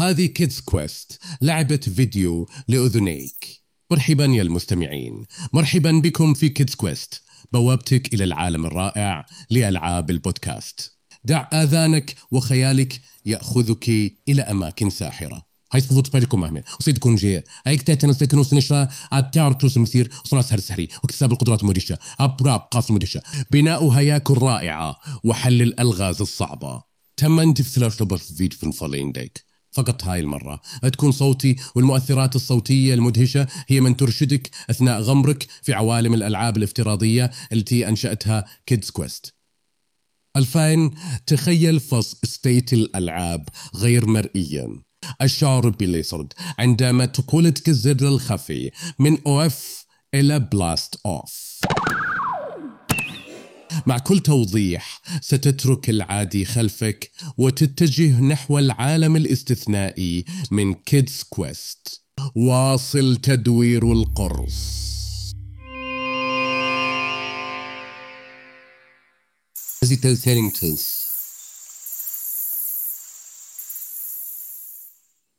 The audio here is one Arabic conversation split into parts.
هذه كيدز كويست لعبة فيديو لأذنيك. مرحبا يا المستمعين. مرحبا بكم في كيدز كويست بوابتك إلى العالم الرائع لألعاب البودكاست. دع آذانك وخيالك يأخذك إلى أماكن ساحرة. هاي صفوت بالكم مهمة وصيدكم جي. هيك تاتنا سكنو سنشرا عتار توس مثير وصنع سهر السحري واكتساب القدرات المدهشة أبراب قاص مدهشة. بناء هياكل رائعة. وحل الألغاز الصعبة. تم أنت في ثلاث فيديو في الفولين ديك فقط هاي المرة. تكون صوتي والمؤثرات الصوتية المدهشة هي من ترشدك أثناء غمرك في عوالم الألعاب الافتراضية التي أنشأتها كيدز كويست الفين تخيل فص ستيت الألعاب غير مرئيا. الشعور باليسرد عندما تقولتك الزر الخفي من أوف إلى بلاست أوف مع كل توضيح ستترك العادي خلفك وتتجه نحو العالم الاستثنائي من كيدز كويست واصل تدوير القرص.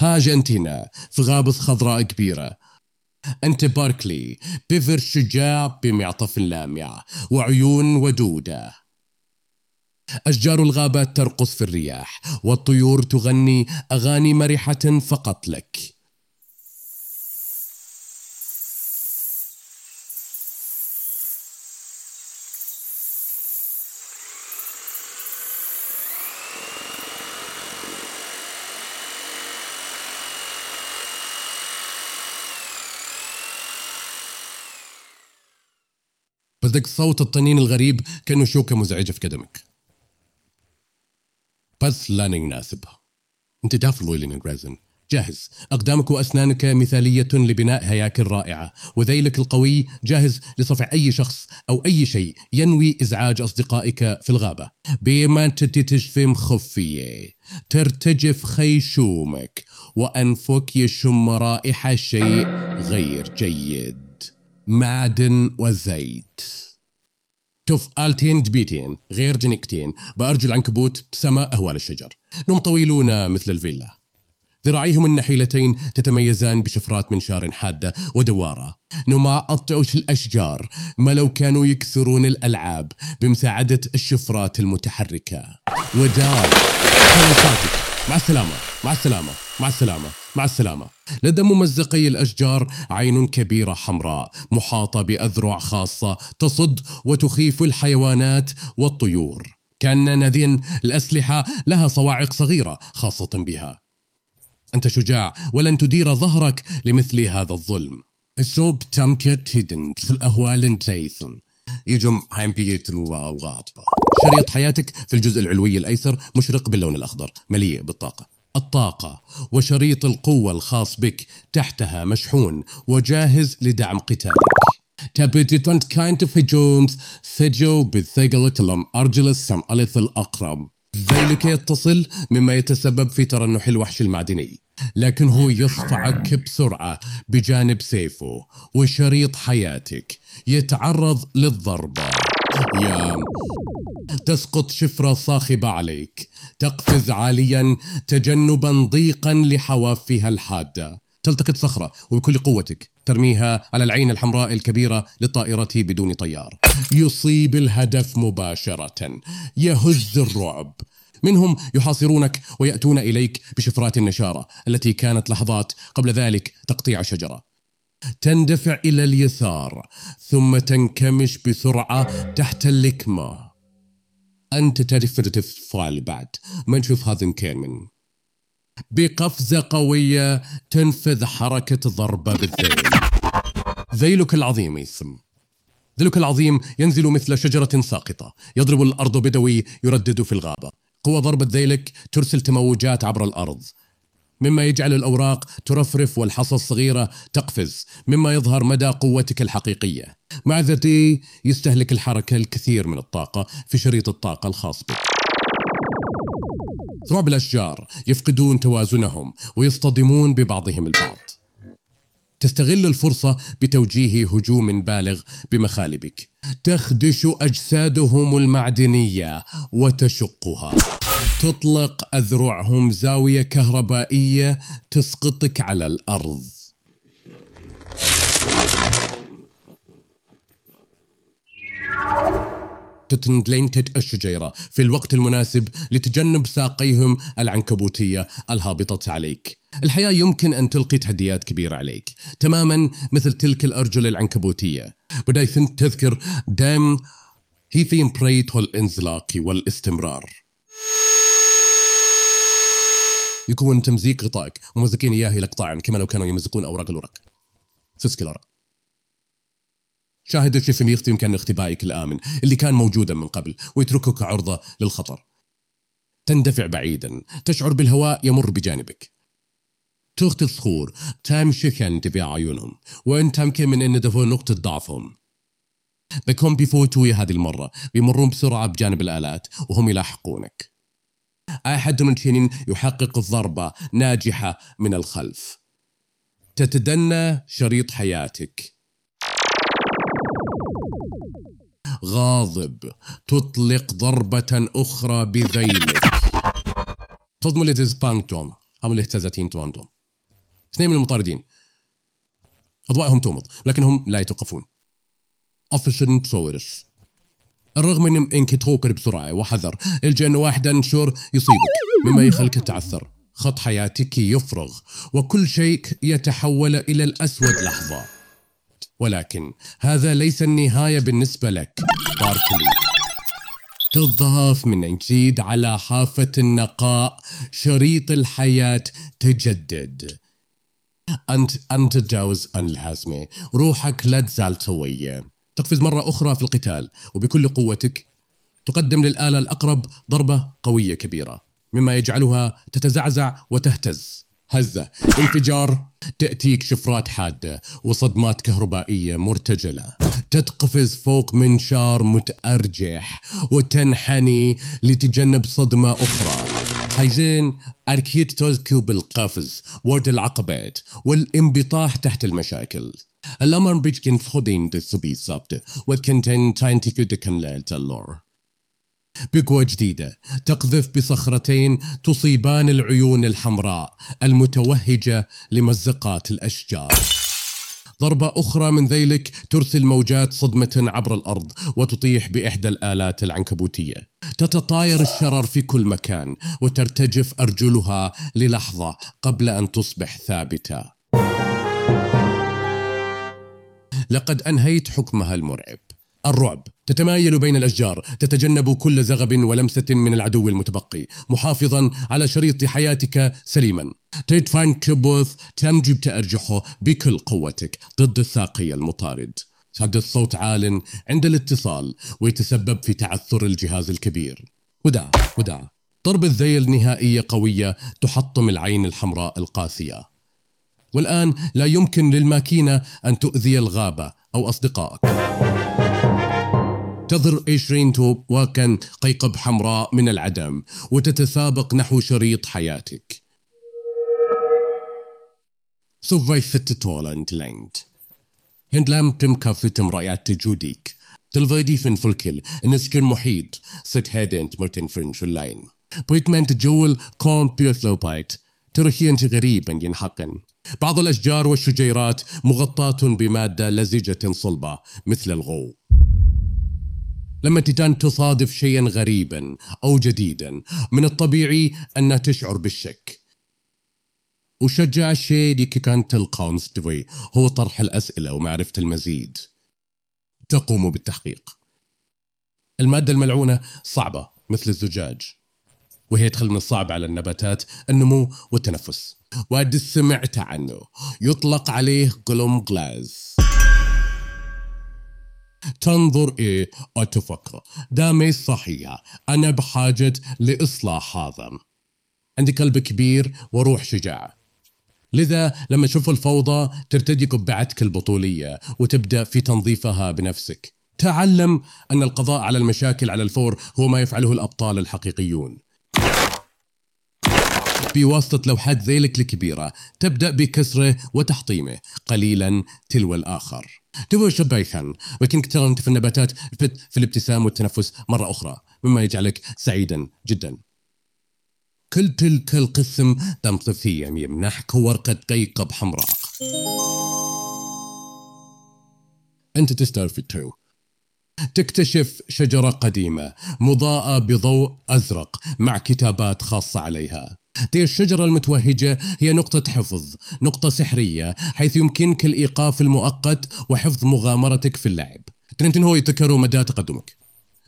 هاجنتينا في غابة خضراء كبيرة. أنت باركلي بيفر شجاع بمعطف لامع وعيون ودودة. أشجار الغابات ترقص في الرياح والطيور تغني أغاني مرحة فقط لك. بس صوت الطنين الغريب كأنه شوكة مزعجة في قدمك. بس لا يناسبها انت دافر لويلين جريزن جاهز. أقدامك وأسنانك مثالية لبناء هياكل رائعة وذيلك القوي جاهز لصفع أي شخص أو أي شيء ينوي إزعاج أصدقائك في الغابة. بما تتجفم خفية ترتجف خيشومك وأنفك يشم رائحة شيء غير جيد. معدن وزيت. شوف آلتين جبيتين غير جنكتين بأرجل عنكبوت سما أهوال الشجر. نم طويلون مثل الفيلا. ذراعيهم النحيلتين تتميزان بشفرات منشار حادة ودوارة. نما أطعش الأشجار ما لو كانوا يكثرون الألعاب بمساعدة الشفرات المتحركة. ودار مع السلامة مع السلامة مع السلامة. مع السلامة. لدى ممزقي الأشجار عين كبيرة حمراء محاطة بأذرع خاصة تصد وتخيف الحيوانات والطيور. كأن نذين الأسلحة لها صواعق صغيرة خاصة بها. أنت شجاع ولن تدير ظهرك لمثل هذا الظلم. الشوب تمكت هيدن في الأهوال جيسون. يجم هايم بيت الغاطبة شريط حياتك في الجزء العلوي الأيسر مشرق باللون الأخضر مليء بالطاقة. الطاقة وشريط القوة الخاص بك تحتها مشحون وجاهز لدعم قتالك. تبدت أنت كاينت في هجومز ثجو بالثقل تلم أرجل السم ألث الأقرب ذلك يتصل مما يتسبب في ترنح الوحش المعدني. لكن هو يصفعك بسرعة بجانب سيفه وشريط حياتك. يتعرض للضربة. يا تسقط شفرة صاخبة عليك تقفز عاليا تجنبا ضيقا لحوافها الحادة. تلتقط صخرة وبكل قوتك ترميها على العين الحمراء الكبيرة للطائرة بدون طيار. يصيب الهدف مباشرة. يهز الرعب. منهم يحاصرونك ويأتون إليك بشفرات النشارة التي كانت لحظات قبل ذلك تقطيع شجرة. تندفع إلى اليسار ثم تنكمش بسرعة تحت اللكمة أنت تعرف فايل بعد. ما نشوف هذا من بقفزة قوية تنفذ حركة ضربة بالذيل. ذيلك العظيم يسم ذيلك العظيم ينزل مثل شجرة ساقطة. يضرب الأرض بدوي يردد في الغابة. قوة ضربة ذيلك ترسل تموجات عبر الأرض. مما يجعل الأوراق ترفرف والحصى الصغيرة تقفز مما يظهر مدى قوتك الحقيقية. مع ذاتي يستهلك الحركة الكثير من الطاقة في شريط الطاقة الخاص بك. رعب الأشجار يفقدون توازنهم ويصطدمون ببعضهم البعض. تستغل الفرصة بتوجيه هجوم بالغ بمخالبك. تخدش أجسادهم المعدنية وتشقها. تطلق أذرعهم زاوية كهربائية تسقطك على الأرض. تتنلينتج الشجيرة في الوقت المناسب لتجنب ساقيهم العنكبوتية الهابطة عليك. الحياة يمكن أن تلقي تحديات كبيرة عليك. تماما مثل تلك الأرجل العنكبوتية. بداية تذكر دائم هي في بريت الانزلاق والإستمرار. يكون تمزيق غطائك. ومزقين إياه إلى قطاع كما لو كانوا يمزقون أوراق الورق. سسكلر شاهد الشفميخ يمكن اختبائك الآمن اللي كان موجودا من قبل ويتركك عرضة للخطر. تندفع بعيدا. تشعر بالهواء يمر بجانبك. تغطي الصخور. تمشي انتباه عيونهم. وانت تمكن من أن دفو نقطة ضعفهم. بكون بيفوتوا هذه المرة. بيمرون بسرعة بجانب الآلات وهم يلاحقونك. أحد من يحقق الضربة ناجحة من الخلف. تتدنى شريط حياتك. غاضب. تطلق ضربة أخرى بذيلك تضمن لتزبانكتوم هم اهتزتين توانتوم اثنين من المطاردين. أضوائهم تومض لكنهم لا يتوقفون. أفشن تسورس الرغم من إنك تفكر بسرعة وحذر الجن واحدا شور يصيبك مما يخليك تتعثر خط حياتك يفرغ وكل شيء يتحول إلى الأسود لحظة. ولكن هذا ليس النهاية بالنسبة لك باركلي. تضاف من جديد على حافة النقاء شريط الحياة تجدد. أنت أنت تتجاوز الهزمة روحك لا تزال سوية. تقفز مرة أخرى في القتال وبكل قوتك تقدم للآلة الأقرب ضربة قوية كبيرة مما يجعلها تتزعزع وتهتز. هزة. انفجار. تأتيك شفرات حادة وصدمات كهربائية مرتجلة. تتقفز فوق منشار متأرجح وتنحني لتجنب صدمة أخرى. حيزين أركيد توزكو بالقفز. ورد العقبات. والانبطاح تحت المشاكل. الأمر بيجكن خدين دسبي سبت وكنتين تاينتيكو دكن اللور بقوة جديدة تقذف بصخرتين تصيبان العيون الحمراء المتوهجة لمزقات الأشجار. ضربة أخرى من ذيلك ترسل موجات صدمة عبر الأرض وتطيح بإحدى الآلات العنكبوتية. تتطاير الشرر في كل مكان وترتجف أرجلها للحظة قبل أن تصبح ثابتة. لقد أنهيت حكمها المرعب. الرعب. تتمايل بين الأشجار. تتجنب كل زغب ولمسة من العدو المتبقي. محافظا على شريط حياتك سليما. تدفن كبوث تمجب تأرجحه بكل قوتك ضد الساقي المطارد؟ سد الصوت عال عند الاتصال ويتسبب في تعثر الجهاز الكبير. ودع ودع ضرب الذيل نهائية قوية تحطم العين الحمراء القاسية. والآن لا يمكن للماكينة أن تؤذي الغابة أو أصدقائك. تظهر إيشرين توب وكان قيقب حمراء من العدم وتتسابق نحو شريط حياتك. سوفي ست تولنت لينت. هند لام تم كافتم رأيات جوديك تلفيدي فين فلكل. نسكن محيط. ست هيدنت مرتن فرن شلاين بويكمان تجول كون بيرثلو بايت. تركي أنت غريبا ينحقن. بعض الأشجار والشجيرات مغطاة بمادة لزجة صلبة مثل الغو. لما تيتان تصادف شيئا غريبا أو جديدا من الطبيعي أنها تشعر بالشك. وشجع الشيء اللي كان مستوي هو طرح الأسئلة ومعرفة المزيد. تقوم بالتحقيق. المادة الملعونة صعبة مثل الزجاج. وهي تخلي من الصعب على النباتات النمو والتنفس. وقد سمعت عنه. يطلق عليه قلم غلاز. تنظر إيه؟ وتفكر دامي صحيحة. أنا بحاجة لإصلاح هذا. عندي قلب كبير وروح شجاع لذا لما تشوف الفوضى ترتدي قبعتك البطولية وتبدأ في تنظيفها بنفسك. تعلم أن القضاء على المشاكل على الفور هو ما يفعله الأبطال الحقيقيون. بواسطة لوحات ذيلك الكبيرة تبدأ بكسره وتحطيمه قليلا تلو الآخر. شبيخا ولكنك ترى أنت في النباتات في الابتسام والتنفس مرة أخرى مما يجعلك سعيدا جدا. كل تلك القسم تم تفهيم يمنحك ورقة كيكب حمراء أنت تستلفت تو تكتشف شجرة قديمة مضاءة بضوء أزرق مع كتابات خاصة عليها. دي الشجرة المتوهجة هي نقطة حفظ نقطة سحرية حيث يمكنك الإيقاف المؤقت وحفظ مغامرتك في اللعب. ترنتن هو يتذكر مدى تقدمك.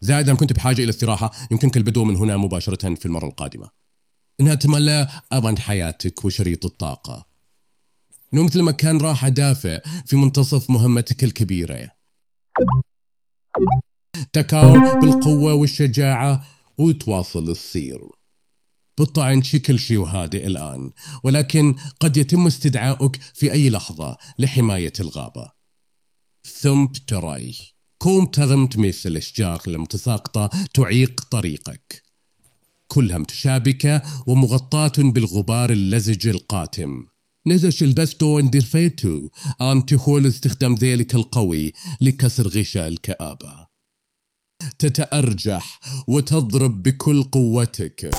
زائد أن كنت بحاجة إلى استراحة يمكنك البدء من هنا مباشرة في المرة القادمة. إنها تملى أمن حياتك وشريط الطاقة. إنه مثل ما كان راحة دافع في منتصف مهمتك الكبيرة. تكار بالقوة والشجاعة وتواصل السير. بالطعن شي كل شيء وهادئ الآن. ولكن قد يتم استدعائك في أي لحظة لحماية الغابة. ثم ترأي. كوم تغمت مثل الأشجار المتساقطة تعيق طريقك. كلها متشابكة ومغطاة بالغبار اللزج القاتم. نزش البستو اندرفيتو عم تحول استخدام ذلك القوي لكسر غشاء الكآبة. تتأرجح وتضرب بكل قوتك.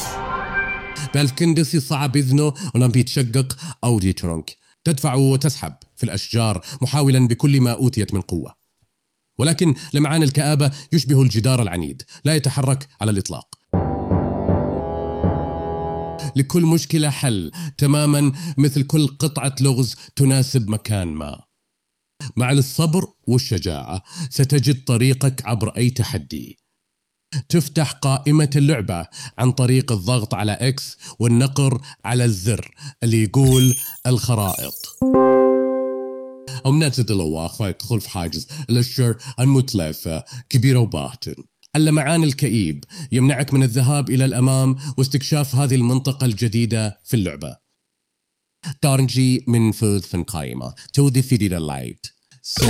بالكندسي صعب إذنه ولم بيتشقق أو ديترونك تدفع وتسحب في الأشجار محاولا بكل ما أوتيت من قوة. ولكن لمعان الكآبة يشبه الجدار العنيد لا يتحرك على الإطلاق. لكل مشكلة حل تماما مثل كل قطعة لغز تناسب مكان ما. مع الصبر والشجاعة ستجد طريقك عبر أي تحدي. تفتح قائمة اللعبة عن طريق الضغط على إكس والنقر على الزر اللي يقول الخرائط. أو مناسة الأواخ يدخل في حاجز الأشجار المتلفة كبيرة وباطن اللمعان الكئيب يمنعك من الذهاب إلى الأمام واستكشاف هذه المنطقة الجديدة في اللعبة. تارنجي من فن قائمة. تودي اللايت سو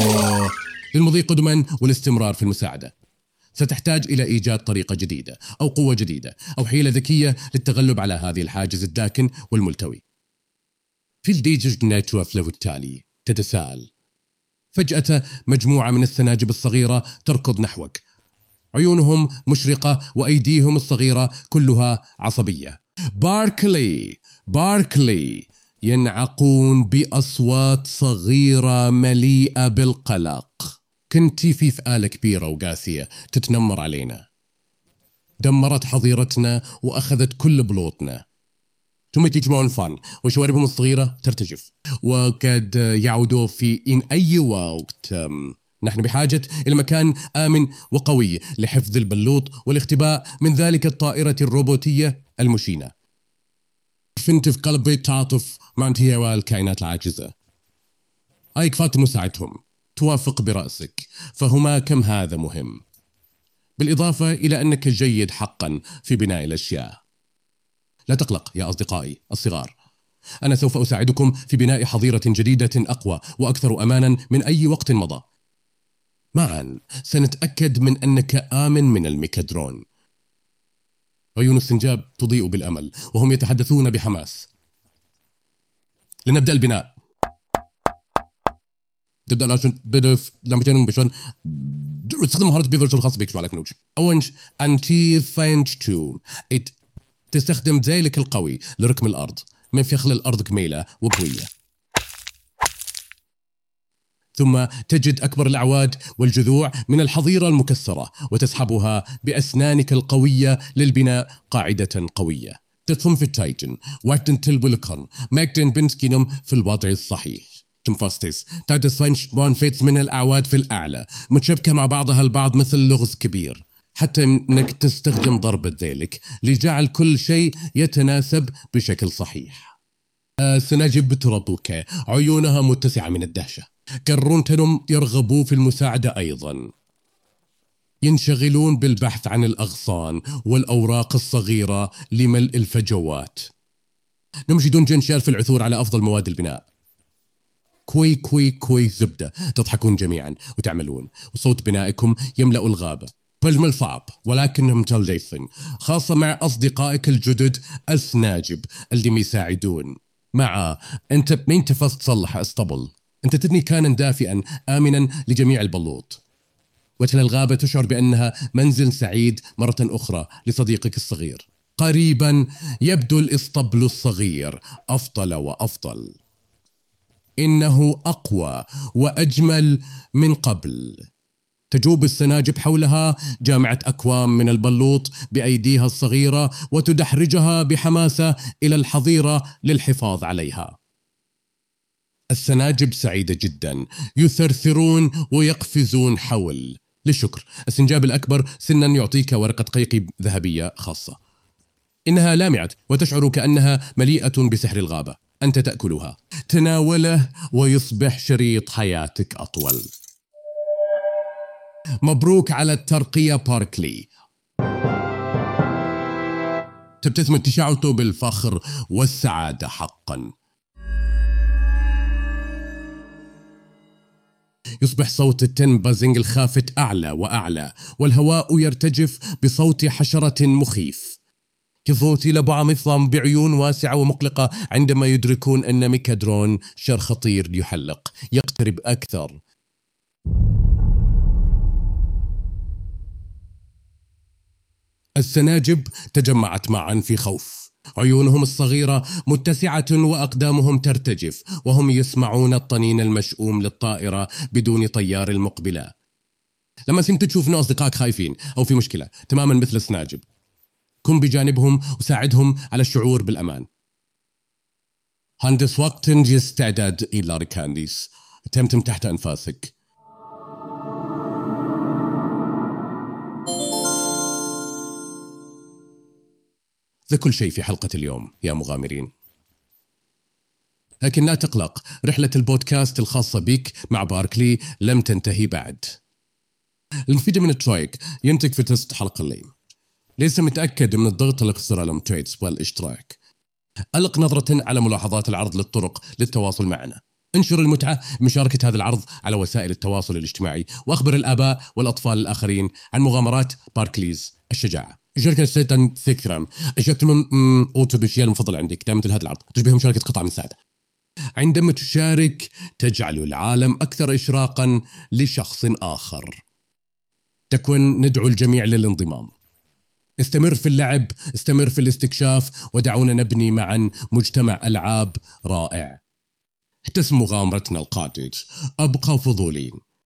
للمضي قدما والاستمرار في المساعدة. ستحتاج إلى إيجاد طريقة جديدة أو قوة جديدة أو حيلة ذكية للتغلب على هذه الحاجز الداكن والملتوي. في الديجج نيتورك له التالي تتساءل. فجأة مجموعة من السناجب الصغيرة تركض نحوك. عيونهم مشرقة وأيديهم الصغيرة كلها عصبية. باركلي باركلي ينعقون بأصوات صغيرة مليئة بالقلق. كنتي في فآلة كبيرة وقاسية تتنمر علينا. دمرت حظيرتنا وأخذت كل بلوطنا. ثم تجمعون فان وشواربهم الصغيرة ترتجف. وقد يعودوا في إن أي وقت نحن بحاجة إلى مكان آمن وقوي لحفظ البلوط والاختباء من ذلك الطائرة الروبوتية المشينة. فنت في قلبي تعاطف مع انتهاء والكائنات العاجزة أي كفات مساعدهم توافق برأسك فهما كم هذا مهم؟ بالإضافة إلى أنك جيد حقا في بناء الأشياء. لا تقلق يا أصدقائي الصغار. أنا سوف أساعدكم في بناء حظيرة جديدة أقوى وأكثر أمانا من أي وقت مضى. معا سنتأكد من أنك آمن من الميكادرون. عيون السنجاب تضيء بالأمل وهم يتحدثون بحماس. لنبدأ البناء. تبدأ لازم بدف لما تكون بشون تستخدم مهارة بيفرز الخاصة بك شو على كنوج أول أنتي فاينج تو تستخدم ذيلك القوي لركم الأرض. من فخل الأرض جميلة وقوية ثم تجد أكبر الأعواد والجذوع من الحظيرة المكسرة وتسحبها بأسنانك القوية للبناء قاعدة قوية. تدفن في التايتن واكتن تلبولكن ماكتن بنسكينم في الوضع الصحيح. تنفستس تاتس بون فيتس من الأعواد في الأعلى متشبكة مع بعضها البعض مثل لغز كبير حتى إنك تستخدم ضربة ذيلك لجعل كل شيء يتناسب بشكل صحيح. سنجب تربوك عيونها متسعة من الدهشة. كرونتنم يرغبوا في المساعدة أيضا. ينشغلون بالبحث عن الأغصان والأوراق الصغيرة لملء الفجوات. نمجدون جنشال في العثور على أفضل مواد البناء. كوي كوي كوي زبدة تضحكون جميعا وتعملون. وصوت بنائكم يملأ الغابة بجمل صعب ولكنهم جلديثن خاصة مع أصدقائك الجدد السناجب اللي يساعدون مع أنت مين تفص تصلح أسطبل. أنت تبني كانا دافئا آمنا لجميع البلوط. وتل الغابة تشعر بأنها منزل سعيد مرة أخرى لصديقك الصغير. قريبا يبدو الأسطبل الصغير أفضل وأفضل. إنه أقوى وأجمل من قبل. تجوب السناجب حولها جامعة أكوام من البلوط بأيديها الصغيرة وتدحرجها بحماسة إلى الحظيرة للحفاظ عليها. السناجب سعيدة جدا يثرثرون ويقفزون حول. للشكر السنجاب الأكبر سنا يعطيك ورقة قيقي ذهبية خاصة. إنها لامعة وتشعر كأنها مليئة بسحر الغابة. أنت تأكلها. تناوله ويصبح شريط حياتك أطول. مبروك على الترقية باركلي. تبتسم التشعث بالفخر والسعادة حقاً. يصبح صوت التن بازنج الخافت أعلى وأعلى والهواء يرتجف بصوت حشرة مخيف. كيفوتي لبعض مثلهم بعيون واسعة ومقلقة عندما يدركون أن ميكادرون شر خطير يحلق. يقترب أكثر. السناجب تجمعت معا في خوف. عيونهم الصغيرة متسعة وأقدامهم ترتجف وهم يسمعون الطنين المشؤوم للطائرة بدون طيار المقبلة. لما كنت تشوف اصدقائك خايفين أو في مشكلة تماما مثل السناجب. كن بجانبهم وساعدهم على الشعور بالأمان. هندس وقت استعداد إلى ريكانديس. تمتم تحت أنفاسك. ذا كل شيء في حلقة اليوم يا مغامرين. لكن لا تقلق رحلة البودكاست الخاصة بك مع باركلي لم تنتهي بعد. المفيدة من الترايك ينتج في تست حلقة الليل. ليس متأكد من الضغط الاقتصر على تريدز والاشتراك. ألق نظرة على ملاحظات العرض للطرق للتواصل معنا. انشر المتعة بمشاركة هذا العرض على وسائل التواصل الاجتماعي وأخبر الآباء والأطفال الآخرين عن مغامرات باركليز الشجاعة. شركة سيتن ثيكرام شركة اوتو الاشياء المفضلة عندك دائما مثل هذا العرض. تشبههم شركة قطع من سعادة عندما تشارك تجعل العالم أكثر إشراقا لشخص آخر. تكون ندعو الجميع للانضمام. استمر في اللعب استمر في الاستكشاف ودعونا نبني معا مجتمع ألعاب رائع. احتسم مغامرتنا القادمة أبقى فضولين.